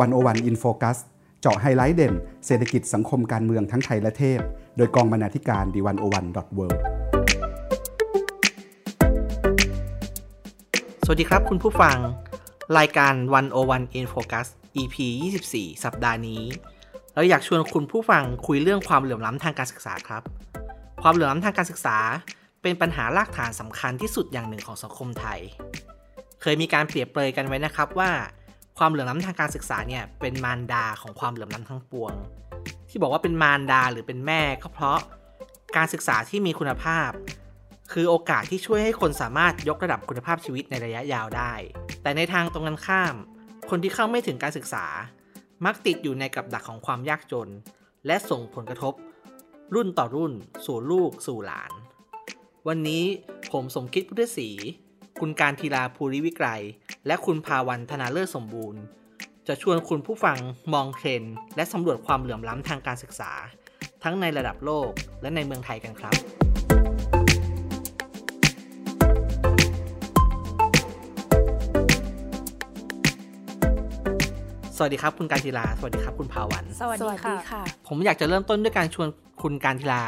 One O One In Focus เจาะไฮไลท์เด่น เศรษฐกิจสังคมการเมืองทั้งไทยและเทศโดยกองบรรณาธิการ The One O One dot world สวัสดีครับคุณผู้ฟัง รายการ101 in Focus EP 24 สัปดาห์นี้ เราอยากชวนคุณผู้ฟังคุยเรื่องความเหลื่อมล้ำทางการศึกษาครับ ความเหลื่อมล้ำทางการศึกษา เป็นปัญหารากฐานสำคัญที่สุดอย่างหนึ่งของสังคมไทย เคยมีการเปรียบเปรยกันไว้นะครับว่า ความเหลื่อมล้ำทางการศึกษาเนี่ยเป็นมารดาของความเหลื่อมล้ำทั้งปวง ที่บอกว่าเป็นมารดาหรือเป็นแม่ก็เพราะการศึกษาที่มีคุณภาพ คือโอกาสที่ช่วยให้คนสามารถยกระดับคุณภาพชีวิตในระยะยาวได้ แต่ในทางตรงกันข้าม คนที่เข้าไม่ถึงการศึกษา มักติดอยู่ในกับดักของความยากจน และส่งผลกระทบ รุ่นต่อรุ่น สู่ลูกสู่หลาน วันนี้ผมสมคิดพุทธศรีคุณการทีลาภูริวิกรัย และคุณภาวันธนาเลิศสมบูรณ์ จะชวนคุณผู้ฟังมองเทรนและสำรวจความเหลื่อมล้ำทางการศึกษา ทั้งในระดับโลกและในเมืองไทยกันครับ สวัสดีครับคุณการทีลา สวัสดีครับคุณภาวัน สวัสดีค่ะ ผมอยากจะเริ่มต้นด้วยการชวนคุณการทีลา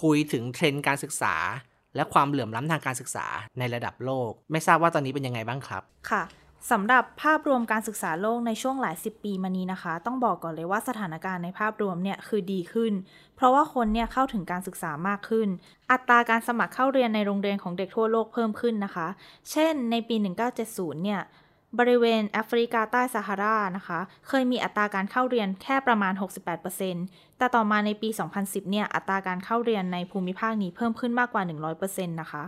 คุยถึงเทรนด์การศึกษา และความเหลื่อมล้ำทางการศึกษาในระดับโลก ไม่ทราบว่าตอนนี้เป็นยังไงบ้างครับค่ะสำหรับภาพรวมการศึกษาโลกในช่วงหลายสิบปีมานี้นะคะ ต้องบอกก่อนเลยว่าสถานการณ์ในภาพรวมเนี่ยคือดีขึ้น เพราะว่าคนเนี่ยเข้าถึงการศึกษามากขึ้น อัตราการสมัครเข้าเรียนในโรงเรียนของเด็กทั่วโลกเพิ่มขึ้นนะคะ เช่น ในปี 1970 เนี่ย บริเวณแอฟริกาใต้ซาฮารานะคะ เคยมีอัตราการเข้าเรียนแค่ประมาณ 68%แต่ต่อมาในปี 2010 เนี่ย อัตราการเข้าเรียนในภูมิภาคนี้เพิ่มขึ้นมากกว่า 100%นะคะ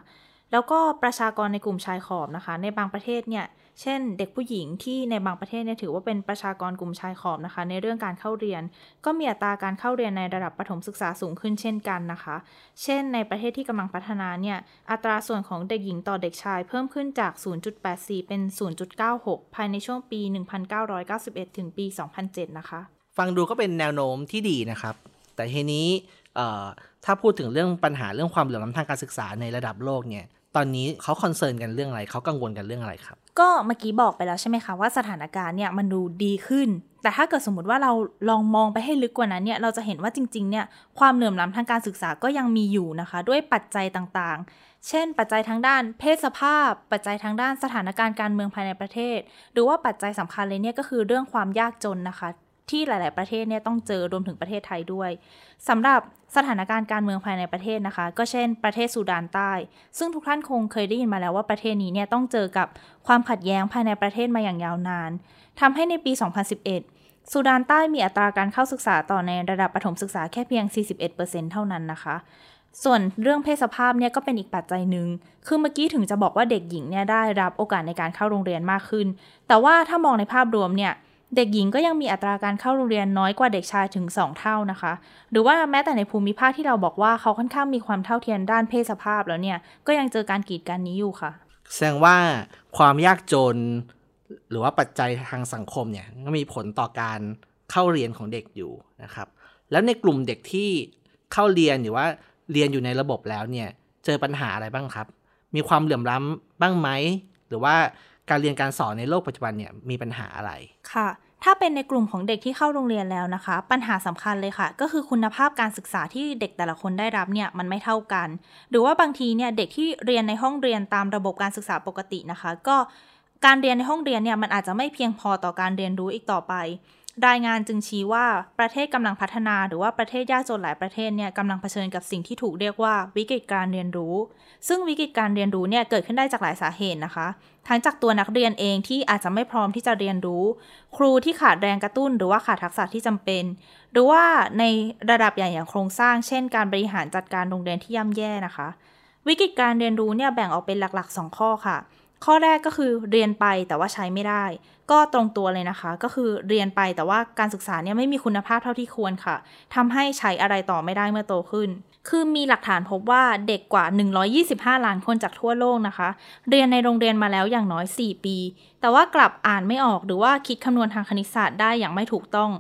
แล้วก็ประชากรในกลุ่มชายขอบนะคะ ในบางประเทศเนี่ย เช่น เด็กผู้หญิงที่ในบางประเทศเนี่ยถือว่าเป็นประชากรกลุ่มชายขอบนะคะ ในเรื่องการเข้าเรียน ก็มีอัตราการเข้าเรียนในระดับประถมศึกษาสูงขึ้นเช่นกันนะคะ เช่น ในประเทศที่กำลังพัฒนาเนี่ยอัตราส่วนของเด็กหญิงต่อเด็กชายเพิ่มขึ้นจาก 0.84 เป็น 0.96 ภายในช่วงปี 1991 ถึงปี 2007 นะคะ ฟังดูก็เป็นแนวโน้มที่ดีนะครับ แต่ทีนี้ถ้าพูดถึงเรื่องปัญหาเรื่องความเหลื่อมล้ำทางการศึกษาในระดับโลกเนี่ย ตอนนี้เขาคอนเซิร์นกันเรื่องอะไรเขากังวลกันเรื่องอะไรครับ ก็เมื่อกี้บอกไปแล้วใช่ไหมคะว่าสถานการณ์เนี่ยมันดูดีขึ้น แต่ถ้าเกิดสมมติว่าเราลองมองไปให้ลึกกว่านั้นเนี่ยเราจะเห็นว่าจริงๆเนี่ยความเหลื่อมล้ำทางการศึกษาก็ยังมีอยู่นะคะ ด้วยปัจจัยต่างๆ เช่น ปัจจัยทางด้านเพศสภาพ ปัจจัยทางด้านสถานการณ์การเมืองภายในประเทศ หรือว่าปัจจัยสำคัญเลยเนี่ยก็คือเรื่องความยากจนนะคะ ที่หลาย ๆ ประเทศเนี่ยต้องเจอรวมถึงประเทศไทยด้วยสำหรับสถานการณ์การเมืองภายในประเทศนะคะ ก็เช่นประเทศสุดานใต้ ซึ่งทุกท่านคงเคยได้ยินมาแล้วว่าประเทศนี้เนี่ยต้องเจอกับความขัดแย้งภายในประเทศมาอย่างยาวนานทำให้ในปี 2011 สุดานใต้มีอัตราการเข้าศึกษาต่อในระดับประถมศึกษาแค่เพียง 41%เท่านั้นนะคะส่วนเรื่องเพศสภาพเนี่ยก็เป็นอีกปัจจัยหนึ่ง คือเมื่อกี้ถึงจะบอกว่าเด็กหญิงเนี่ยได้รับโอกาสในการเข้าโรงเรียนมากขึ้น แต่ว่าถ้ามองในภาพรวมเนี่ย เด็กหญิงก็ยังมีอัตราการเข้าโรงเรียนน้อยกว่าเด็กชายถึง 2 เท่านะคะ หรือว่าแม้แต่ในภูมิภาคที่เราบอกว่าเขาค่อนข้างมีความเท่าเทียมด้านเพศสภาพแล้วเนี่ย ก็ยังเจอการกีดกันนี้อยู่ค่ะ แสดงว่าความยากจน หรือว่าปัจจัยทางสังคมเนี่ยก็มีผลต่อการเข้าเรียนของเด็กอยู่นะครับ แล้วในกลุ่มเด็กที่เข้าเรียนหรือว่าเรียนอยู่ในระบบแล้วเนี่ย เจอปัญหาอะไรบ้างครับ มีความเหลื่อมล้ำบ้างไหม หรือว่าการเรียนการสอนในโลกปัจจุบันเนี่ยมีปัญหาอะไร ค่ะ ถ้าเป็นในกลุ่มของเด็กที่เข้าโรงเรียนแล้วนะคะ ปัญหาสำคัญเลยค่ะ ก็คือคุณภาพการศึกษาที่เด็กแต่ละคนได้รับเนี่ยมันไม่เท่ากัน หรือว่าบางทีเนี่ยเด็กที่เรียนในห้องเรียนตามระบบการศึกษาปกตินะคะ ก็การเรียนในห้องเรียนเนี่ยมันอาจจะไม่เพียงพอต่อการเรียนรู้อีกต่อไป รายงานจึงชี้ว่าประเทศกำลังพัฒนาหรือว่าประเทศยากจนหลายประเทศเนี่ยกำลังเผชิญกับสิ่งที่ถูกเรียกว่าวิกฤตการเรียนรู้ ซึ่งวิกฤตการเรียนรู้เนี่ยเกิดขึ้นได้จากหลายสาเหตุนะคะ ทั้งจากตัวนักเรียนเองที่อาจจะไม่พร้อมที่จะเรียนรู้ ครูที่ขาดแรงกระตุ้น หรือว่าขาดทักษะที่จำเป็น หรือว่าในระดับใหญ่อย่างโครงสร้าง เช่น การบริหารจัดการโรงเรียนที่ย่ำแย่นะคะ วิกฤตการเรียนรู้เนี่ยแบ่งออกเป็นหลักๆ 2 ข้อค่ะ ข้อแรกก็คือเรียนไปแต่ว่าใช้ไม่ได้ ก็ตรงตัวเลยนะคะ ก็คือเรียนไปแต่ว่าการศึกษาเนี่ยไม่มีคุณภาพเท่าที่ควรค่ะทำให้ใช้อะไรต่อไม่ได้เมื่อโตขึ้น คือมีหลักฐานพบว่าเด็กกว่า 125 ล้านคนจากทั่วโลกนะคะ เรียนในโรงเรียนมาแล้วอย่างน้อย 4 ปี แต่ว่ากลับอ่านไม่ออกหรือว่าคิดคำนวณทางคณิตศาสตร์ได้อย่างไม่ถูกต้อง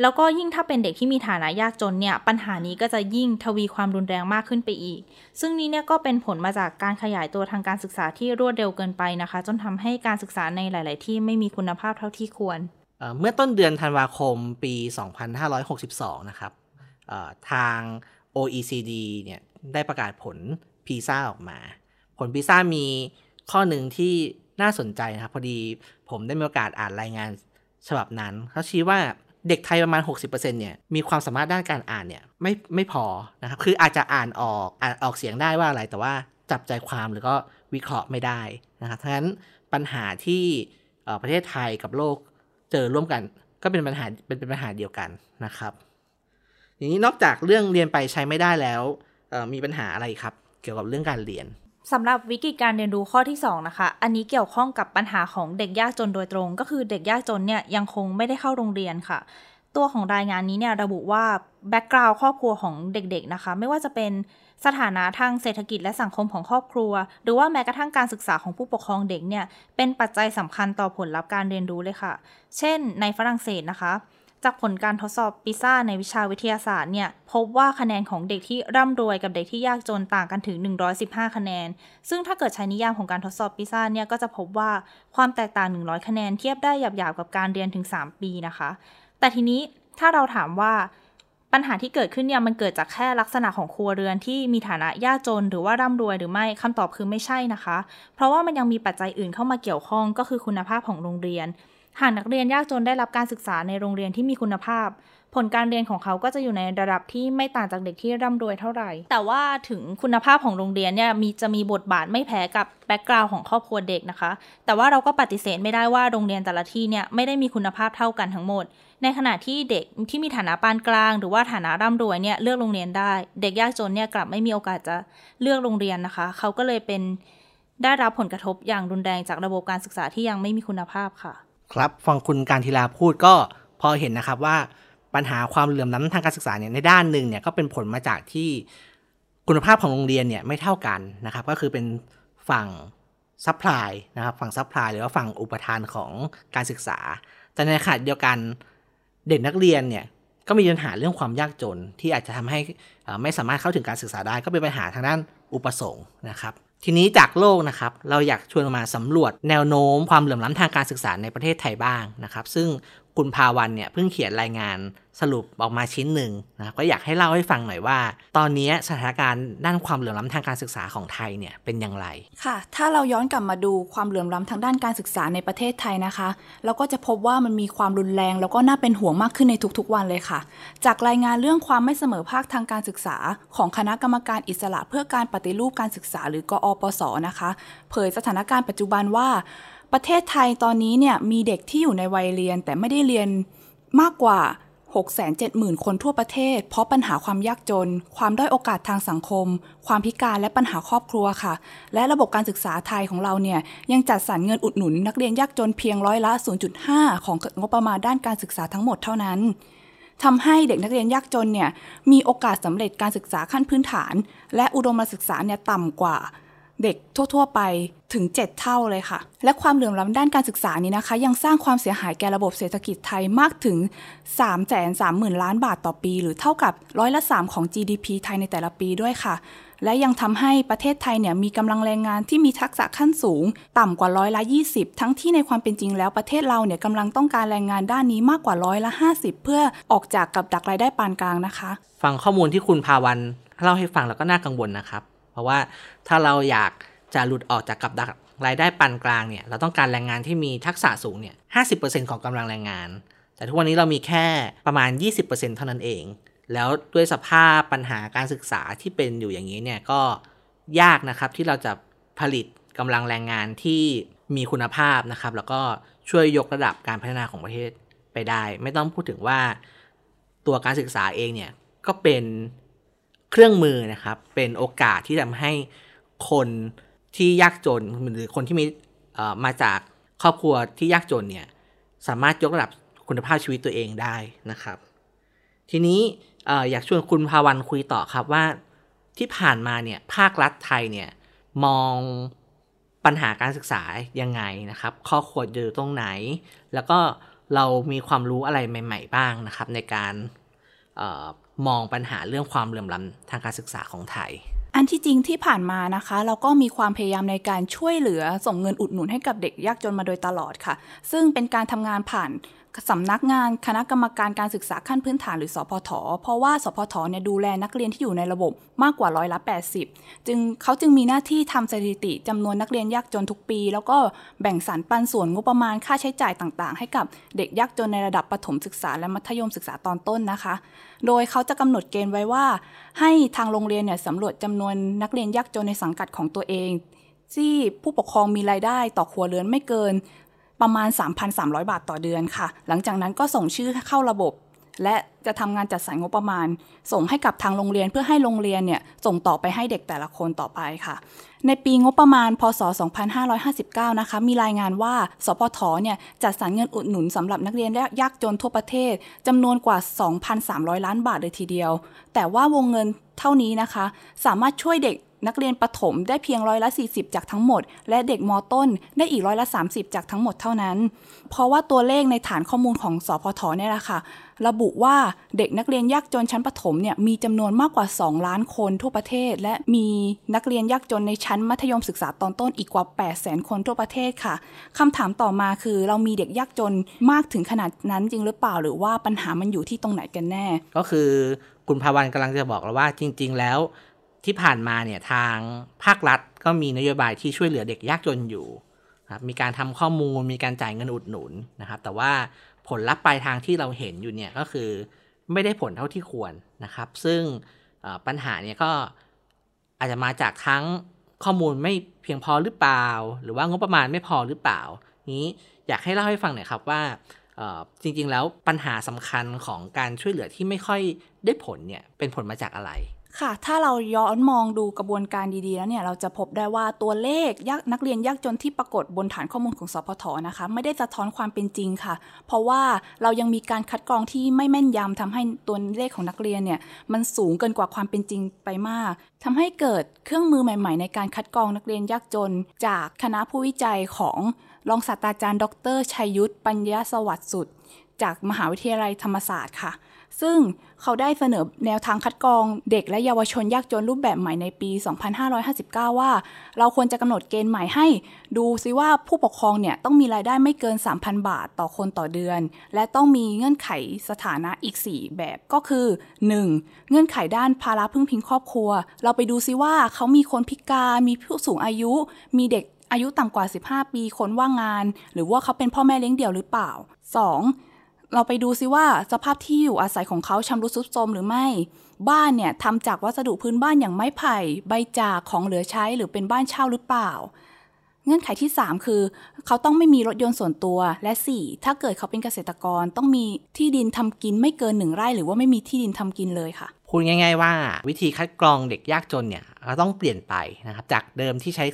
แล้วก็ยิ่งถ้าเป็นเด็กที่มีฐานะยากจนเนี่ยปัญหานี้ก็จะยิ่งทวีความรุนแรงมากขึ้นไปอีก ซึ่งนี้เนี่ยก็เป็นผลมาจากการขยายตัวทางการศึกษาที่รวดเร็วเกินไปนะคะ จนทำให้การศึกษาในหลาย ๆ ที่ไม่มีคุณภาพเท่าที่ควร เมื่อต้นเดือนธันวาคมปี 2562 นะครับทาง OECD เนี่ยได้ประกาศผลพีซ่าออกมา ผลพีซ่ามีข้อหนึ่งที่น่าสนใจนะครับ พอดีผมได้มีโอกาสอ่านรายงานฉบับนั้นเขาชี้ว่าเด็กไทยประมาณ 60%เนี่ยมีความสามารถด้านการอ่านเนี่ยไม่ไม่พอนะครับ คืออาจจะอ่านออกอ่านออกเสียงได้ว่าอะไรแต่ว่าจับใจความหรือก็วิเคราะห์ไม่ได้นะครับทั้งนั้นปัญหาที่ ประเทศไทยกับโลกเจอร่วมกัน ก็เป็นปัญหาเป็นเป็นปัญหาเดียวกันนะครับอย่างนี้นอกจากเรื่องเรียนไปใช้ไม่ได้แล้วมีปัญหาอะไรครับ เกี่ยวกับเรื่องการเรียนสำหรับวิกฤตการเรียนรู้ข้อที่ 2 นะคะ อันนี้เกี่ยวข้องกับปัญหาของเด็กยากจนโดยตรง ก็คือเด็กยากจนเนี่ยยังคงไม่ได้เข้าโรงเรียนค่ะ ตัวของรายงานนี้เนี่ยระบุว่าแบ็กกราวด์ครอบครัวของเด็กๆนะคะ ไม่ว่าจะเป็น สถานะทางเศรษฐกิจและสังคมของครอบครัว หรือว่าแม้กระทั่งการศึกษาของผู้ปกครองเด็กเนี่ย เป็นปัจจัยสำคัญต่อผลลัพธ์การเรียนรู้เลยค่ะ เช่น ในฝรั่งเศสนะคะ จากผลการทดสอบปิซ่าในวิชาวิทยาศาสตร์เนี่ย พบว่าคะแนนของเด็กที่ร่ำรวยกับเด็กที่ยากจนต่างกันถึง 115 คะแนน ซึ่งถ้าเกิดใช้นิยามของการทดสอบปิซ่าเนี่ยก็จะพบว่าความแตกต่าง 100 คะแนนเทียบได้หยาบๆกับการเรียนถึง 3 ปีนะคะ แต่ทีนี้ถ้าเราถามว่า ปัญหาที่เกิดขึ้นเนี่ยมันเกิดจากแค่ลักษณะของครัวเรือนที่มีฐานะยากจน หรือว่าร่ำรวยหรือไม่คำตอบคือไม่ใช่นะคะ เพราะว่ามันยังมีปัจจัยอื่นเข้ามาเกี่ยวข้องก็คือคุณภาพของโรงเรียน หากนักเรียนยากจนได้รับการศึกษาในโรงเรียนที่มีคุณภาพ ผลการเรียนของเขาก็จะอยู่ในระดับที่ไม่ต่างจากเด็กที่ร่ำรวยเท่าไหร่ แต่ว่าถึงคุณภาพของโรงเรียนเนี่ยมีจะมีบทบาทไม่แพ้กับแบ็กกราวน์ของครอบครัวเด็กนะคะ แต่ว่าเราก็ปฏิเสธไม่ได้ว่าโรงเรียนแต่ละที่เนี่ยไม่ได้มีคุณภาพเท่ากันทั้งหมด ในขณะที่เด็กที่มีฐานะปานกลาง หรือว่าฐานะร่ำรวยเนี่ยเลือกโรงเรียนได้ เด็กยากจนเนี่ยกลับไม่มีโอกาสจะเลือกโรงเรียนนะคะ เขาก็เลยเป็นได้รับผลกระทบอย่างรุนแรงจากระบบการศึกษาที่ยังไม่มีคุณภาพค่ะ ครับฟังคุณกันทีลาพูดก็พอเห็นนะครับว่า ปัญหาความเหลื่อมล้ำทางการศึกษาเนี่ยในด้านหนึ่งเนี่ยก็เป็นผลมาจากที่คุณภาพของโรงเรียนเนี่ยไม่เท่ากันนะครับก็คือเป็นฝั่ง supplyนะครับฝั่ง supply หรือว่าฝั่งอุปทานของการศึกษา แต่ในขณะเดียวกันเด็กนักเรียนเนี่ยก็มีปัญหาเรื่องความยากจนที่อาจจะทำให้ไม่สามารถเข้าถึงการศึกษาได้ ก็เป็นปัญหาทางด้านอุปสงค์นะครับทีนี้จากโลกนะครับเราอยากชวนมาสำรวจแนวโน้มความเหลื่อมล้ำทางการศึกษาในประเทศไทยบ้างนะครับ ซึ่ง คุณภาวันเนี่ยเพิ่งเขียนรายงานสรุปออกมาชิ้นหนึ่งนะก็อยากให้เล่าให้ฟังหน่อยว่า ตอนนี้สถานการณ์ด้านความเหลื่อมล้ำทางการศึกษาของไทยเนี่ยเป็นอย่างไรค่ะ ถ้าเราย้อนกลับมาดูความเหลื่อมล้ำทางด้านการศึกษาในประเทศไทยนะคะ เราก็จะพบว่ามันมีความรุนแรง แล้วก็น่าเป็นห่วงมากขึ้นในทุกๆวันเลยค่ะ จากรายงานเรื่องความไม่เสมอภาคทางการศึกษา ของคณะกรรมการอิสระเพื่อการปฏิรูปการศึกษา หรือกอปศนะคะ เผยสถานการณ์ปัจจุบันว่า ประเทศไทยตอนนี้เนี่ยมีเด็กที่อยู่ในวัยเรียน แต่ไม่ได้เรียนมากกว่า 670,000 คนทั่วประเทศ เพราะปัญหาความยากจน ความด้อยโอกาสทางสังคม ความพิการและปัญหาครอบครัวค่ะ และระบบการศึกษาไทยของเราเนี่ยยังจัดสรรเงินอุดหนุน นักเรียนยากจนเพียงร้อยละ 0.5 ของงบประมาณด้านการศึกษาทั้งหมดเท่านั้นทำให้เด็กนักเรียนยากจนเนี่ยมีโอกาสสำเร็จการศึกษาขั้นพื้นฐาน และอุดมศึกษาเนี่ยต่ำกว่า เด็กทั่ว ๆ ไปถึง 7 เท่าเลยค่ะ และความเหลื่อมล้ำด้านการศึกษานี้นะคะ ยังสร้างความเสียหายแก่ระบบเศรษฐกิจไทยมากถึง 3 3 0 0 0 0 ล้านบาทต่อปี หรือเท่ากับร้อยละ 3 ของ GDP ไทยในแต่ละปีด้วยค่ะ และยังทำให้ประเทศไทยเนี่ยมีกำลังแรงงานที่มีทักษะขั้นสูง ต่ำกว่าร้อยละ 20 ทั้งที่ในความเป็นจริงแล้วประเทศเราเนี่ยกำลังต้องการแรงงานด้านนี้มากกว่าร้อยละ 50 เพื่อออกจากกับดักรายได้ปานกลางนะคะ ฟังข้อมูลที่คุณพาวันเล่าให้ฟังแล้วก็น่ากังวลนะครับ เพราะว่าถ้าเราอยากจะหลุดออกจากกับดักรายได้ปานกลางเนี่ยเราต้องการแรงงานที่มีทักษะสูงเนี่ยห้ของกำลังแรงงาน แต่ทุกวันนี้เรามีแค่ประมาณ 20%เท่านั้นเอง แล้วด้วยสภาพปัญหาการศึกษาที่เป็นอยู่อย่างนี้เนี่ยก็ยากนะครับที่เราจะผลิตกำลังแรงงานที่มีคุณภาพนะครับ แล้วก็ช่วยยกระดับการพัฒนาของประเทศไปได้ ไม่ต้องพูดถึงว่าตัวการศึกษาเองเนี่ยก็เป็น เครื่องมือนะครับ เป็นโอกาสที่ทำให้คนที่ยากจนหรือคนที่มีมาจากครอบครัวที่ยากจนเนี่ยสามารถยกระดับคุณภาพชีวิตตัวเองได้นะครับ ทีนี้อยากชวนคุณภาวันคุยต่อครับว่าที่ผ่านมาเนี่ยภาครัฐไทยเนี่ยมองปัญหาการศึกษายังไงนะครับข้อขวดอยู่ตรงไหน แล้วก็เรามีความรู้อะไรใหม่ ๆ บ้างนะครับ ในการ มองปัญหาเรื่องความเหลื่อมล้ำทางการศึกษาของไทย อันที่จริงที่ผ่านมานะคะ เราก็มีความพยายามในการช่วยเหลือส่งเงินอุดหนุนให้กับเด็กยากจนมาโดยตลอดค่ะ ซึ่งเป็นการทำงานผ่าน สำนักงานคณะกรรมการการศึกษาขั้นพื้นฐานหรือสพทเพราะว่าสพทเนี่ยดูแลนักเรียนที่อยู่ในระบบมากกว่าร้อยละ 80 จึงเขาจึงมีหน้าที่ทำสถิติจำนวนนักเรียนยากจนทุกปี แล้วก็แบ่งสรรปันส่วนงบประมาณค่าใช้จ่ายต่างๆ ให้กับเด็กยากจนในระดับประถมศึกษาและมัธยมศึกษาตอนต้นนะคะ โดยเขาจะกำหนดเกณฑ์ไว้ว่า ให้ทางโรงเรียนเนี่ยสำรวจจำนวนนักเรียนยากจนในสังกัดของตัวเองที่ผู้ปกครองมีรายได้ต่อครัวเรือนไม่เกิน ประมาณ 3,300 บาทต่อเดือนค่ะ หลังจากนั้นก็ส่งชื่อเข้าระบบ และจะทำงานจัดสรรงบประมาณ ส่งให้กับทางโรงเรียนเพื่อให้โรงเรียนเนี่ยส่งต่อไปให้เด็กแต่ละคนต่อไปค่ะ ในปีงบประมาณ พศ 2559 นะคะ มีรายงานว่า สพทเนี่ยจัดสรรเงินอุดหนุนสำหรับนักเรียนยากจนทั่วประเทศจำนวนกว่า 2,300 ล้านบาทเลยทีเดียว แต่ว่าวงเงิน เท่านี้นะคะ สามารถช่วยเด็กนักเรียนประถมได้เพียงร้อยละ 40 จากทั้งหมด และเด็กมต้นได้อีกร้อยละ 30 จากทั้งหมดเท่านั้น เพราะว่าตัวเลขในฐานข้อมูลของสพทเนี่ยแหละค่ะ ระบุว่าเด็กนักเรียนยากจนชั้นประถมเนี่ยมีจำนวนมากกว่า 2 ล้านคนทั่วประเทศ และมีนักเรียนยากจนในชั้นมัธยมศึกษาตอนต้นอีกกว่า 8 0 0 0 0 0คนทั่วประเทศค่ะคำถามต่อมาคือเรามีเด็กยากจนมากถึงขนาดนั้นจริงหรือเปล่า หรือว่าปัญหามันอยู่ที่ตรงไหนกันแน่ ก็คือ คุณภาวันกำลังจะบอกเราว่าจริง ๆ แล้วที่ผ่านมาเนี่ยทางภาครัฐก็มีนโยบายที่ช่วยเหลือเด็กยากจนอยู่ครับมีการทำข้อมูลมีการจ่ายเงินอุดหนุนนะครับ แต่ว่าผลลัพธ์ปลายทางที่เราเห็นอยู่เนี่ยก็คือไม่ได้ผลเท่าที่ควรนะครับ ซึ่งปัญหาเนี่ยก็อาจจะมาจากทั้งข้อมูลไม่เพียงพอหรือเปล่า หรือว่างบประมาณไม่พอหรือเปล่า นี้อยากให้เล่าให้ฟังหน่อยครับว่าจริงๆแล้วปัญหาสำคัญของการช่วยเหลือที่ไม่ค่อย ได้ผลเนี่ยเป็นผลมาจากอะไรค่ะ ถ้าเราย้อนมองดูกระบวนการดีๆ แล้วเนี่ย เราจะพบได้ว่าตัวเลขยนักเรียนยากจนที่ปรากฏบนฐานข้อมูลของสพทนะคะ ไม่ได้สะท้อนความเป็นจริงค่ะ เพราะว่าเรายังมีการคัดกรองที่ไม่แม่นยำทำให้ตัวเลขของนักเรียนเนี่ย มันสูงเกินกว่าความเป็นจริงไปมากทำให้เกิดเครื่องมือใหม่ ๆ ในการคัดกรองนักเรียนยากจน จากคณะผู้วิจัยของรองศาสตราจารย์ ดรชัยยุทธปัญญาสวัสดิ์สุด จากมหาวิทยาลัยธรรมศาสตร์ค่ะ ซึ่งเขาได้เสนอแนวทางคัดกรองเด็กและเยาวชนยากจนรูปแบบใหม่ในปี 2559 ว่า เราควรจะกำหนดเกณฑ์ใหม่ให้ ดูซิว่าผู้ปกครองเนี่ยต้องมีรายได้ไม่เกิน 3,000 บาทต่อคนต่อเดือน และต้องมีเงื่อนไขสถานะอีก 4 แบบก็คือ 1. เงื่อนไขด้านภาระพึ่งพิงครอบครัว เราไปดูซิว่าเขามีคนพิการมีผู้สูงอายุ มีเด็กอายุต่ำกว่า 15 ปีคนว่างงาน หรือว่าเขาเป็นพ่อแม่เลี้ยงเดี่ยวหรือเปล่า 2. เราไปดูซิว่าสภาพที่อยู่อาศัยของเขาชำรุดทรุดโทรมหรือไม่ บ้านเนี่ยทำจากวัสดุพื้นบ้านอย่างไม้ไผ่ ใบจากของเหลือใช้หรือเป็นบ้านเช่าหรือเปล่า เงื่อนไขที่ 3 คือ เขาต้องไม่มีรถยนต์ส่วนตัวและ 4 ถ้าเกิดเขาเป็นเกษตรกรต้องมีที่ดินทำกินไม่เกินหนึ่งไร่ หรือว่าไม่มีที่ดินทำกินเลยค่ะพูดง่าย ๆ ว่าวิธีคัดกรองเด็กยากจนเนี่ยเราต้องเปลี่ยนไปนะครับจากเดิมที่ใช้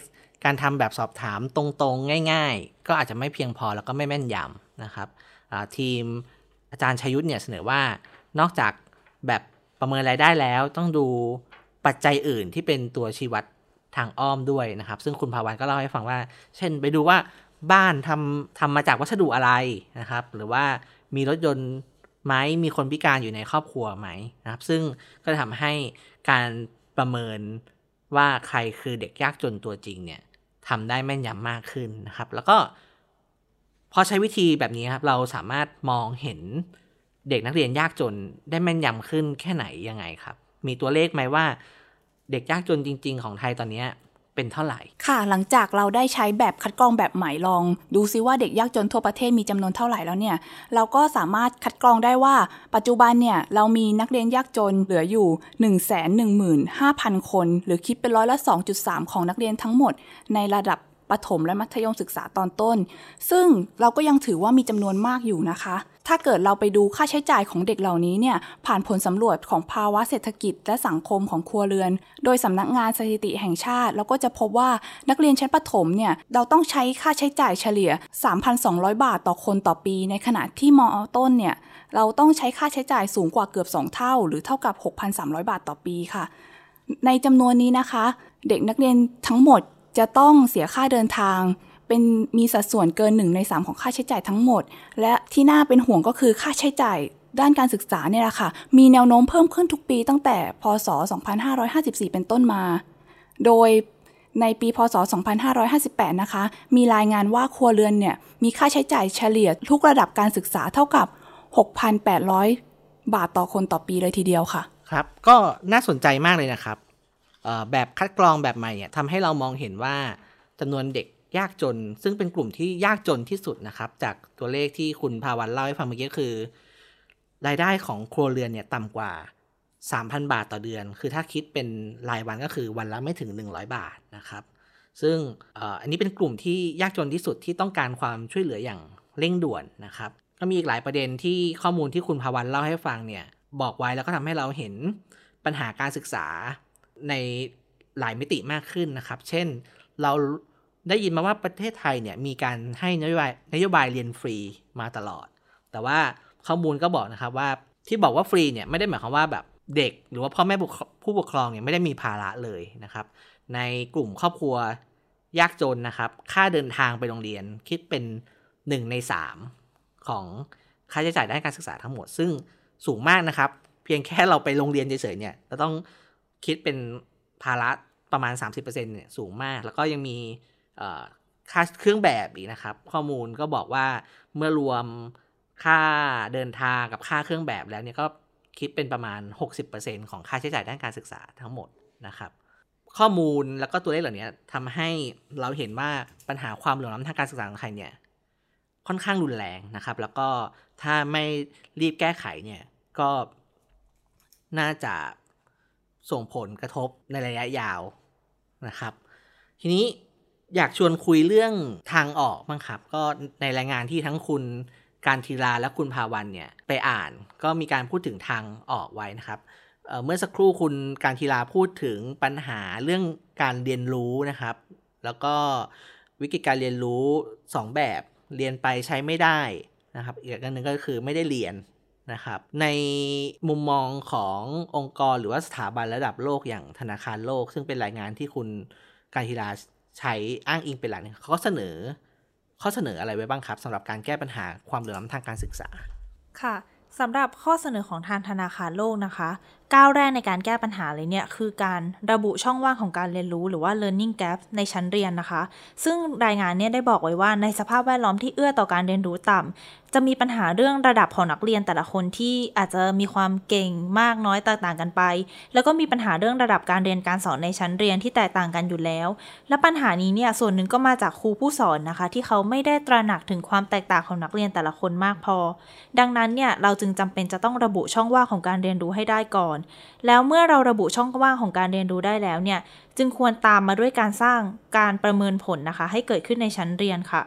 การทำแบบสอบถามตรงๆ ง่าย ๆ ก็อาจจะไม่เพียงพอแล้วก็ไม่แม่นยำนะครับ ทีมอาจารย์ชยุทธเนี่ยเสนอว่านอกจากแบบประเมินรายได้แล้วต้องดูปัจจัยอื่นที่เป็นตัวชี้วัดทางอ้อมด้วยนะครับ ซึ่งคุณภาวันก็เล่าให้ฟังว่า เช่นไปดูว่าบ้านทำทำมาจากวัสดุอะไรนะครับ หรือว่ามีรถยนต์ไหมมีคนพิการอยู่ในครอบครัวไหมนะครับ ซึ่งก็จะทำให้การประเมินว่าใครคือเด็กยากจนตัวจริงเนี่ยทำได้แม่นยำมากขึ้นนะครับ แล้วก็ พอใช้วิธีแบบนี้ครับเราสามารถมองเห็นเด็กนักเรียนยากจนได้แม่นยำขึ้นแค่ไหนยังไงครับ มีตัวเลขไหมว่า เด็กยากจนจริง ๆ ของไทยตอนนี้เป็นเท่าไหร่ ค่ะหลังจากเราได้ใช้แบบคัดกรองแบบใหม่ลอง ดูซิว่าเด็กยากจนทั่วประเทศมีจำนวนเท่าไหร่แล้วเนี่ย เราก็สามารถคัดกรองได้ว่า ปัจจุบันเนี่ยเรามีนักเรียนยากจนเหลืออยู่ 1 1 5 0 0 0 คน หรือคิดเป็นร้อยละ 2.3 ของนักเรียนทั้งหมด ในระดับ ประถมและมัธยมศึกษาตอนต้น ซึ่งเราก็ยังถือว่ามีจำนวนมากอยู่นะคะ ถ้าเกิดเราไปดูค่าใช้จ่ายของเด็กเหล่านี้เนี่ยผ่านผลสำรวจของภาวะเศรษฐกิจและสังคมของครัวเรือน โดยสำนักงานสถิติแห่งชาติ เราก็จะพบว่านักเรียนชั้นประถมเนี่ยเราต้องใช้ค่าใช้จ่ายเฉลี่ย 3,200 บาทต่อคนต่อปี ในขณะที่มอต้นเนี่ยเราต้องใช้ค่าใช้จ่ายสูงกว่าเกือบ 2 เท่า หรือเท่ากับ 6,300 บาทต่อปีค่ะ ในจำนวนนี้นะคะ เด็กนักเรียนทั้งหมด จะต้องเสียค่าเดินทางเป็นมีสัดส่วนเกินหนึ่งใน 3 ของค่าใช้จ่ายทั้งหมด และที่น่าเป็นห่วงก็คือค่าใช้จ่ายด้านการศึกษาเนี่ยแหละค่ะ มีแนวโน้มเพิ่มขึ้นทุกปีตั้งแต่พศ 2554 เป็นต้นมา โดยในปีพศ 2558 นะคะ มีรายงานว่าครัวเรือนเนี่ย มีค่าใช้จ่ายเฉลี่ยทุกระดับการศึกษาเท่ากับ 6,800 บาทต่อคนต่อปีเลยทีเดียวค่ะ ครับ ก็น่าสนใจมากเลยนะครับ แบบคัดกรองแบบใหม่เนี่ยทำให้เรามองเห็นว่าจำนวนเด็กยากจน ซึ่งเป็นกลุ่มที่ยากจนที่สุดนะครับ จากตัวเลขที่คุณภาวันเล่าให้ฟังเมื่อกี้คือ รายได้ของครัวเรือนเนี่ยต่ำกว่า 3,000 บาทต่อเดือน คือถ้าคิดเป็นรายวันก็คือวันละไม่ถึง 100 บาทนะครับ ซึ่งอันนี้เป็นกลุ่มที่ยากจนที่สุดที่ต้องการความช่วยเหลืออย่างเร่งด่วนนะครับ ก็มีอีกหลายประเด็นที่ข้อมูลที่คุณภาวันเล่าให้ฟังเนี่ยบอกไว้แล้วก็ทำให้เราเห็นปัญหาการศึกษา ในหลายมิติมากขึ้นนะครับ เช่น เราได้ยินมาว่าประเทศไทยเนี่ยมีการให้นโยบายนโยบายเรียนฟรีมาตลอด แต่ว่าข้อมูลก็บอกนะครับว่าที่บอกว่าฟรีเนี่ยไม่ได้หมายความว่าแบบเด็กหรือว่าพ่อแม่ผู้ปกครองเนี่ยไม่ได้มีภาระเลยนะครับ ในกลุ่มครอบครัวยากจนนะครับ ค่าเดินทางไปโรงเรียนคิดเป็น 1 ใน 3 ของค่าใช้จ่ายด้านการศึกษาทั้งหมด ซึ่งสูงมากนะครับ เพียงแค่เราไปโรงเรียนเฉยๆเนี่ยเราต้อง คิดเป็นภาระประมาณ 30%เนี่ยสูงมาก แล้วก็ยังมีค่าเครื่องแบบอีกนะครับ ข้อมูลก็บอกว่าเมื่อรวมค่าเดินทางกับค่าเครื่องแบบแล้วเนี่ยก็คิดเป็นประมาณ 60%ของค่าใช้จ่ายด้านการศึกษาทั้งหมดนะครับ ข้อมูลแล้วก็ตัวเลขเหล่านี้ทำให้เราเห็นว่าปัญหาความเหลื่อมล้ำทางการศึกษาของไทยเนี่ยค่อนข้างรุนแรงนะครับ แล้วก็ถ้าไม่รีบแก้ไขเนี่ยก็น่าจะ ส่งผลกระทบในระยะยาวนะครับ ทีนี้อยากชวนคุยเรื่องทางออกบ้างครับ ก็ในรายงานที่ทั้งคุณการทีราและคุณภาวันเนี่ยไปอ่านก็มีการพูดถึงทางออกไว้นะครับเเมื่อสักครู่คุณการทีราพูดถึงปัญหาเรื่องการเรียนรู้นะครับ แล้วก็วิธีการเรียนรู้ 2 แบบเรียนไปใช้ไม่ได้นะครับ อีกอันหนึ่งก็คือไม่ได้เรียน นะครับในมุมมองขององค์กรหรือว่าสถาบันระดับโลกอย่างธนาคารโลก ซึ่งเป็นรายงานที่คุณการทีราใช้อ้างอิงเป็นหลักเขาก็เสนอข้อเสนออะไรไว้บ้างครับสำหรับการแก้ปัญหาความเหลื่อมล้ำทางการศึกษา ค่ะสำหรับข้อเสนอของทางธนาคารโลกนะคะ ก้าวแรกในการแก้ปัญหาเลยเนี่ย คือการระบุช่องว่างของการเรียนรู้หรือว่า learning gap ในชั้นเรียนนะคะ ซึ่งรายงานเนี่ยได้บอกไว้ว่าในสภาพแวดล้อมที่เอื้อต่อการเรียนรู้ต่ำจะมีปัญหาเรื่องระดับของนักเรียนแต่ละคนที่อาจจะมีความเก่งมากน้อยแตกต่างกันไป แล้วก็มีปัญหาเรื่องระดับการเรียนการสอนในชั้นเรียนที่แตกต่างกันอยู่แล้ว และปัญหานี้เนี่ยส่วนหนึ่งก็มาจากครูผู้สอนนะคะ ที่เขาไม่ได้ตระหนักถึงความแตกต่างของนักเรียนแต่ละคนมากพอ ดังนั้นเนี่ยเราจึงจำเป็นจะต้องระบุช่องว่างของการเรียนรู้ให้ได้ก่อนแล้วเมื่อเราระบุช่องว่างของการเรียนรู้ได้แล้วเนี่ย จึงควรตามมาด้วยการสร้างการประเมินผลนะคะ ให้เกิดขึ้นในชั้นเรียนค่ะ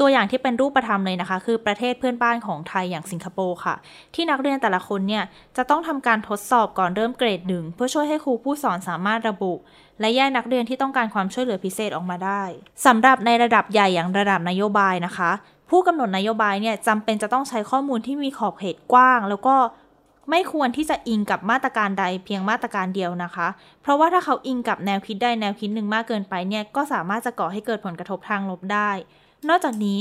ตัวอย่างที่เป็นรูปธรรมเลยนะคะ คือประเทศเพื่อนบ้านของไทยอย่างสิงคโปร์ค่ะ ที่นักเรียนแต่ละคนเนี่ยจะต้องทำการทดสอบก่อนเริ่มเกรดหนึ่งเพื่อช่วยให้ครูผู้สอนสามารถระบุ และแยกนักเรียนที่ต้องการความช่วยเหลือพิเศษออกมาได้สำหรับในระดับใหญ่อย่างระดับนโยบายนะคะผู้กำหนดนโยบายเนี่ยจำเป็นจะต้องใช้ข้อมูลที่มีขอบเขตกว้าง แล้วก็ ไม่ควรที่จะอิงกับมาตรการใดเพียงมาตรการเดียวนะคะ เพราะว่าถ้าเขาอิงกับแนวคิดใดแนวคิดหนึ่งมากเกินไปเนี่ยก็สามารถจะก่อให้เกิดผลกระทบทางลบได้ นอกจากนี้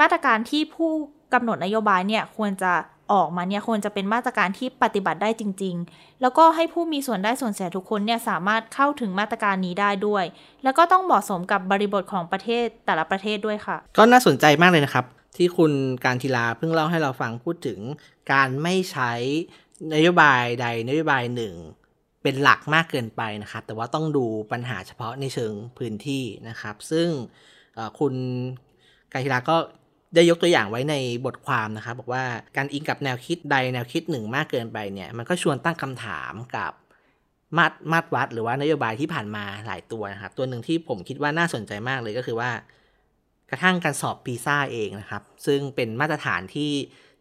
มาตรการที่ผู้กำหนดนโยบายเนี่ยควรจะออกมาเนี่ยควรจะเป็นมาตรการที่ปฏิบัติได้จริง ๆ แล้วก็ให้ผู้มีส่วนได้ส่วนเสียทุกคนเนี่ยสามารถเข้าถึงมาตรการนี้ได้ด้วย แล้วก็ต้องเหมาะสมกับบริบทของประเทศแต่ละประเทศด้วยค่ะ ก็น่าสนใจมากเลยนะครับ ที่คุณการทีลาเพิ่งเล่าให้เราฟังพูดถึงการไม่ใช้นโยบายใดนโยบายหนึ่ง เป็นหลักมากเกินไปนะครับ แต่ว่าต้องดูปัญหาเฉพาะในเชิงพื้นที่นะครับ ซึ่งคุณกาฮิราก็ได้ยกตัวอย่างไว้ในบทความนะครับ บอกว่าการอิงกับแนวคิดใดแนวคิดหนึ่งมากเกินไปเนี่ยมันก็ชวนตั้งคำถามกับมาตรมาตรวัด หรือว่านโยบายที่ผ่านมาหลายตัวนะครับ ตัวหนึ่งที่ผมคิดว่าน่าสนใจมากเลยก็คือว่า กระทั่งการสอบปีซ่าเองนะครับ ซึ่งเป็นมาตรฐานที่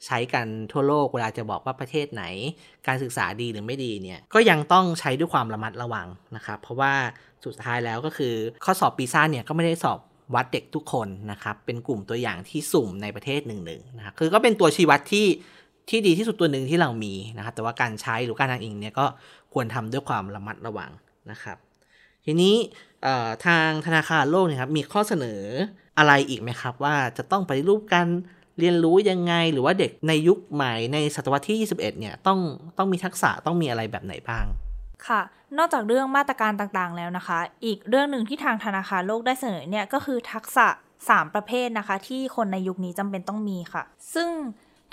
ใช้กันทั่วโลกเวลาจะบอกว่าประเทศไหน การศึกษาดีหรือไม่ดีเนี่ยก็ยังต้องใช้ด้วยความระมัดระวังนะครับ เพราะว่าสุดท้ายแล้วก็คือข้อสอบปีซ่าเนี่ยก็ไม่ได้สอบวัดเด็กทุกคนนะครับ เป็นกลุ่มตัวอย่างที่สุ่มในประเทศหนึ่งหนึ่งนะครับคือก็เป็นตัวชี้วัดที่ที่ดีที่สุดตัวหนึ่งที่เรามีนะครับ แต่ว่าการใช้หรือการทางอิงเนี่ยก็ควรทำด้วยความระมัดระวังนะครับ ทีนี้ทางธนาคารโลกเนี่ยครับมีข้อเสนอ อะไรอีกไหมครับ ว่าจะต้องปฏิรูปการเรียนรู้ยังไงหรือว่าเด็กในยุคใหม่ในศตวรรษที่ 21 เนี่ยต้องต้องมีทักษะต้องมีอะไรแบบไหนบ้าง ค่ะ นอกจากเรื่องมาตรการต่างๆแล้วนะคะ อีกเรื่องหนึ่งที่ทางธนาคารโลกได้เสนอเนี่ยก็คือทักษะ 3 ประเภทนะคะ ที่คนในยุคนี้จำเป็นต้องมีค่ะ ซึ่ง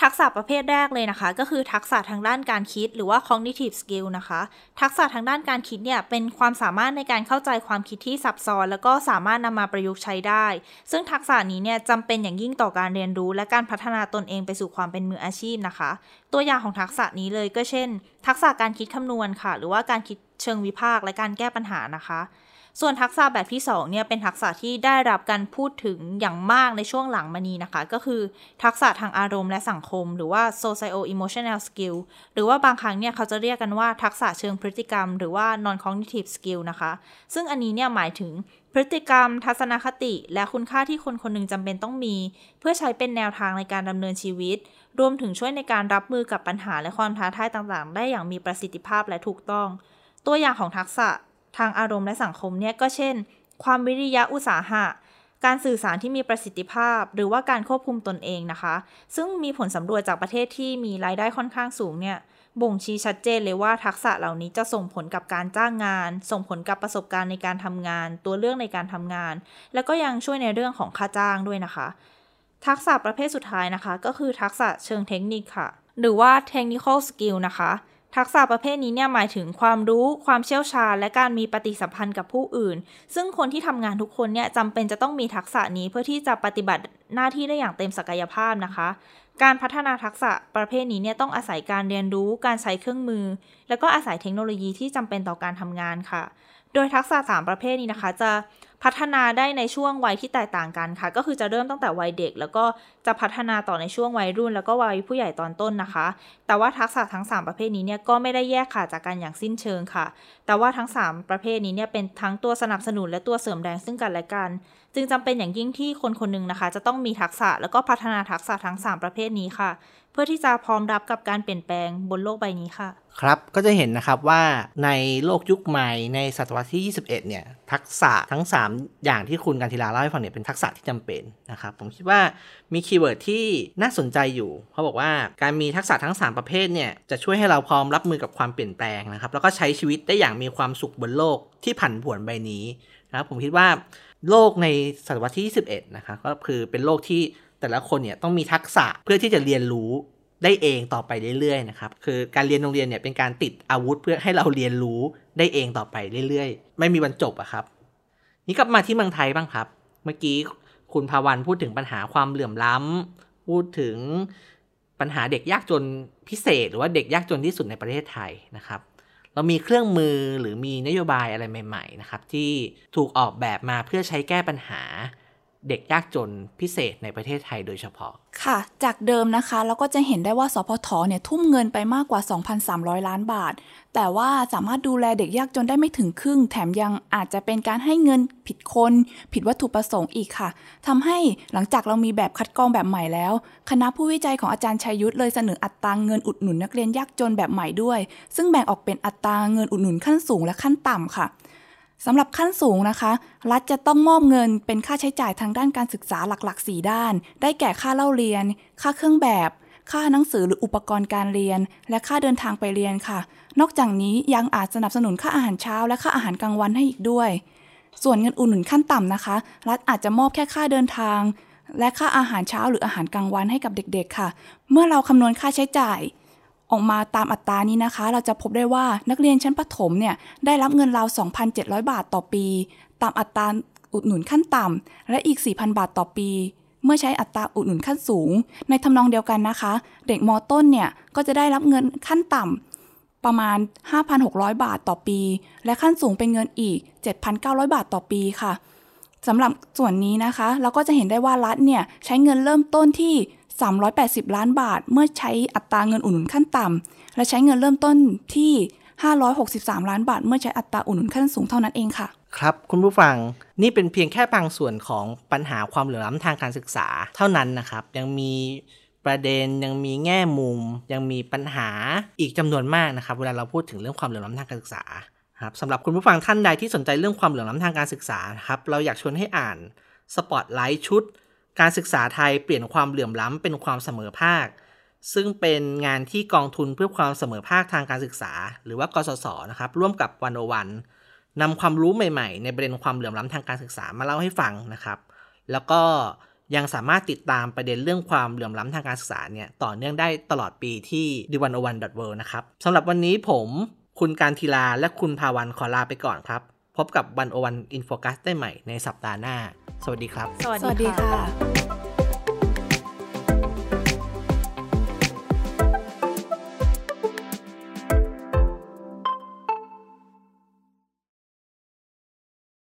ทักษะประเภทแรกเลยนะคะ ก็คือทักษะทางด้านการคิดหรือว่า cognitive skill นะคะ ทักษะทางด้านการคิดเนี่ยเป็นความสามารถในการเข้าใจความคิดที่ซับซ้อน แล้วก็สามารถนำมาประยุกต์ใช้ได้ ซึ่งทักษะนี้เนี่ยจำเป็นอย่างยิ่งต่อการเรียนรู้ และการพัฒนาตนเองไปสู่ความเป็นมืออาชีพนะคะ ตัวอย่างของทักษะนี้เลยก็เช่น ทักษะการคิดคำนวณค่ะ หรือว่าการคิดเชิงวิพากษ์และการแก้ปัญหานะคะ ส่วนทักษะแบบที่2เนี่ยเป็นทักษะที่ได้รับการพูดถึงอย่างมากในช่วงหลังมานี้นะคะ ก็คือทักษะทางอารมณ์และสังคม หรือว่า socio emotional skill หรือว่าบางครั้งเนี่ยเขาจะเรียกกันว่าทักษะเชิงพฤติกรรม หรือว่า non cognitive skill นะคะ ซึ่งอันนี้เนี่ยหมายถึงพฤติกรรม ทัศนคติ และคุณค่าที่คนคนหนึ่งจำเป็นต้องมี เพื่อใช้เป็นแนวทางในการดำเนินชีวิต รวมถึงช่วยในการรับมือกับปัญหาและความท้าทายต่างๆ ได้อย่างมีประสิทธิภาพและถูกต้อง ตัวอย่างของทักษะ ทางอารมณ์และสังคมเนี่ยก็เช่น ความวิริยะอุตสาหะ การสื่อสารที่มีประสิทธิภาพ หรือว่าการควบคุมตนเองนะคะ ซึ่งมีผลสำรวจจากประเทศที่มีรายได้ค่อนข้างสูงเนี่ยบ่งชี้ชัดเจนเลยว่าทักษะเหล่านี้จะส่งผลกับการจ้างงาน ส่งผลกับประสบการณ์ในการทำงาน ตัวเรื่องในการทำงาน แล้วก็ยังช่วยในเรื่องของค่าจ้างด้วยนะคะ ทักษะประเภทสุดท้ายนะคะ ก็คือทักษะเชิงเทคนิคค่ะ หรือว่า technical skill นะคะ ทักษะประเภทนี้เนี่ยหมายถึงความรู้ ความเชี่ยวชาญ และการมีปฏิสัมพันธ์กับผู้อื่น ซึ่งคนที่ทำงานทุกคนเนี่ยจำเป็นจะต้องมีทักษะนี้เพื่อที่จะปฏิบัติหน้าที่ได้อย่างเต็มศักยภาพนะคะ การพัฒนาทักษะประเภทนี้เนี่ยต้องอาศัยการเรียนรู้ การใช้เครื่องมือ แล้วก็อาศัยเทคโนโลยีที่จำเป็นต่อการทำงานค่ะ โดยทักษะ 3 ประเภทนี้นะคะ จะ พัฒนาได้ในช่วงวัยที่แตกต่างกันค่ะ ก็คือจะเริ่มตั้งแต่วัยเด็ก แล้วก็จะพัฒนาต่อในช่วงวัยรุ่น แล้วก็วัยผู้ใหญ่ตอนต้นนะคะ แต่ว่าทักษะทั้ง 3 ประเภทนี้เนี่ยก็ไม่ได้แยกขาดจากกันอย่างสิ้นเชิงค่ะ แต่ว่าทั้ง 3 ประเภทนี้เนี่ยเป็นทั้งตัวสนับสนุนและตัวเสริมแรงซึ่งกันและกัน จึงจำเป็นอย่างยิ่งที่คนคนหนึ่งนะคะ จะต้องมีทักษะแล้วก็พัฒนาทักษะทั้ง 3 ประเภทนี้ค่ะ เพื่อที่จะพร้อมรับกับการเปลี่ยนแปลงบนโลกใบนี้ค่ะ ครับก็จะเห็นนะครับว่าในโลกยุคใหม่ในศตวรรษที่ 21 เนี่ยทักษะทั้ง 3 อย่างที่คุณกันทีลาเล่าให้ฟังเนี่ยเป็นทักษะที่จำเป็นนะครับผมคิดว่ามี keyword ที่น่าสนใจอยู่เขาบอกว่าการมีทักษะทั้ง 3 ประเภทเนี่ยจะช่วยให้เราพร้อมรับมือกับความเปลี่ยนแปลงนะครับแล้วก็ใช้ชีวิตได้อย่างมีความสุขบนโลกที่ผันผวนใบนี้นะครับผมคิดว่าโลกในศตวรรษที่ 21 นะครับก็คือเป็นโลกที่ แต่ละคนเนี่ยต้องมีทักษะเพื่อที่จะเรียนรู้ได้เองต่อไปเรื่อยๆนะครับคือการเรียนโรงเรียนเนี่ยเป็นการติดอาวุธเพื่อให้เราเรียนรู้ได้เองต่อไปเรื่อยๆ ไม่มีวันจบอะครับ นี่กลับมาที่เมืองไทยบ้างครับ เมื่อกี้คุณภาวันพูดถึงปัญหาความเหลื่อมล้ำพูดถึงปัญหาเด็กยากจนพิเศษ หรือว่าเด็กยากจนที่สุดในประเทศไทยนะครับ เรามีเครื่องมือหรือมีนโยบายอะไรใหม่ ๆ นะครับ ที่ถูกออกแบบมาเพื่อใช้แก้ปัญหา เด็กยากจนพิเศษในประเทศไทยโดยเฉพาะ ค่ะ จากเดิมนะคะ เราก็จะเห็นได้ว่าสพทเนี่ยทุ่มเงินไปมากกว่า 2,300 ล้านบาท แต่ว่าสามารถดูแลเด็กยากจนได้ไม่ถึงครึ่ง แถมยังอาจจะเป็นการให้เงินผิดคน ผิดวัตถุประสงค์อีกค่ะทำให้หลังจากเรามีแบบคัดกรองแบบใหม่แล้ว คณะผู้วิจัยของอาจารย์ชัยยุทธเลยเสนออัตราเงินอุดหนุนนักเรียนยากจนแบบใหม่ด้วย ซึ่งแบ่งออกเป็นอัตราเงินอุดหนุนขั้นสูงและขั้นต่ำค่ะ สำหรับขั้นสูงนะคะ รัฐจะต้องมอบเงินเป็นค่าใช้จ่ายทางด้านการศึกษาหลักๆ 4 ด้าน ได้แก่ค่าเล่าเรียน ค่าเครื่องแบบ ค่าหนังสือหรืออุปกรณ์การเรียน และค่าเดินทางไปเรียนค่ะ นอกจากนี้ยังอาจสนับสนุนค่าอาหารเช้า และค่าอาหารกลางวันให้อีกด้วย ส่วนเงินอุดหนุนขั้นต่ำนะคะ รัฐอาจจะมอบแค่ค่าเดินทาง และค่าอาหารเช้าหรืออาหารกลางวันให้กับเด็กๆ ค่ะ เมื่อเราคำนวณค่าใช้จ่าย ออกมาตามอัตรานี้นะคะ เราจะพบได้ว่านักเรียนชั้นประถมเนี่ยได้รับเงินราว 2,700 บาทต่อปี ตามอัตราอุดหนุนขั้นต่ำและอีก 4,000 บาทต่อปี เมื่อใช้อัตราอุดหนุนขั้นสูง ในทำนองเดียวกันนะคะ เด็กมต้นเนี่ยก็จะได้รับเงินขั้นต่ำประมาณ 5,600 บาทต่อปี และขั้นสูงเป็นเงินอีก 7,900 บาทต่อปีค่ะสำหรับส่วนนี้นะคะ เราก็จะเห็นได้ว่ารัฐเนี่ยใช้เงินเริ่มต้นที่ 380 ล้านบาท เมื่อใช้อัตราเงินอุดหนุนขั้นต่ำและใช้เงินเริ่มต้นที่ 563 ล้านบาท เมื่อใช้อัตราอุดหนุนขั้นสูงเท่านั้นเองค่ะ ครับคุณผู้ฟังนี่เป็นเพียงแค่บางส่วนของปัญหาความเหลื่อมล้ำทางการศึกษาเท่านั้นนะครับ ยังมีประเด็นยังมีแง่มุม ยังมีปัญหาอีกจำนวนมากนะครับ เวลาเราพูดถึงเรื่องความเหลื่อมล้ำทางการศึกษาครับสำหรับคุณผู้ฟังท่านใดที่สนใจเรื่องความเหลื่อมล้ำทางการศึกษาครับเราอยากชวนให้อ่านสปอตไลท์ชุด การศึกษาไทยเปลี่ยนความเหลื่อมล้ำเป็นความเสมอภาค ซึ่งเป็นงานที่กองทุนเพื่อความเสมอภาคทางการศึกษา หรือว่ากสศนะครับ ร่วมกับวันโอวันนำความรู้ใหม่ๆ ในประเด็นความเหลื่อมล้ำทางการศึกษามาเล่าให้ฟังนะครับ แล้วก็ยังสามารถติดตามประเด็นเรื่องความเหลื่อมล้ำทางการศึกษาเนี่ยต่อเนื่องได้ตลอดปีที่ d 1 0 1 w o r l d นะครับสำหรับวันนี้ผม คุณการทีลาและคุณภาวันขอลาไปก่อนครับ พบกับวันโอวันอินโฟกัสได้ใหม่ในสัปดาห์หน้า สวัสดีครับ สวัสสวัสดีดีค่ะค่ะ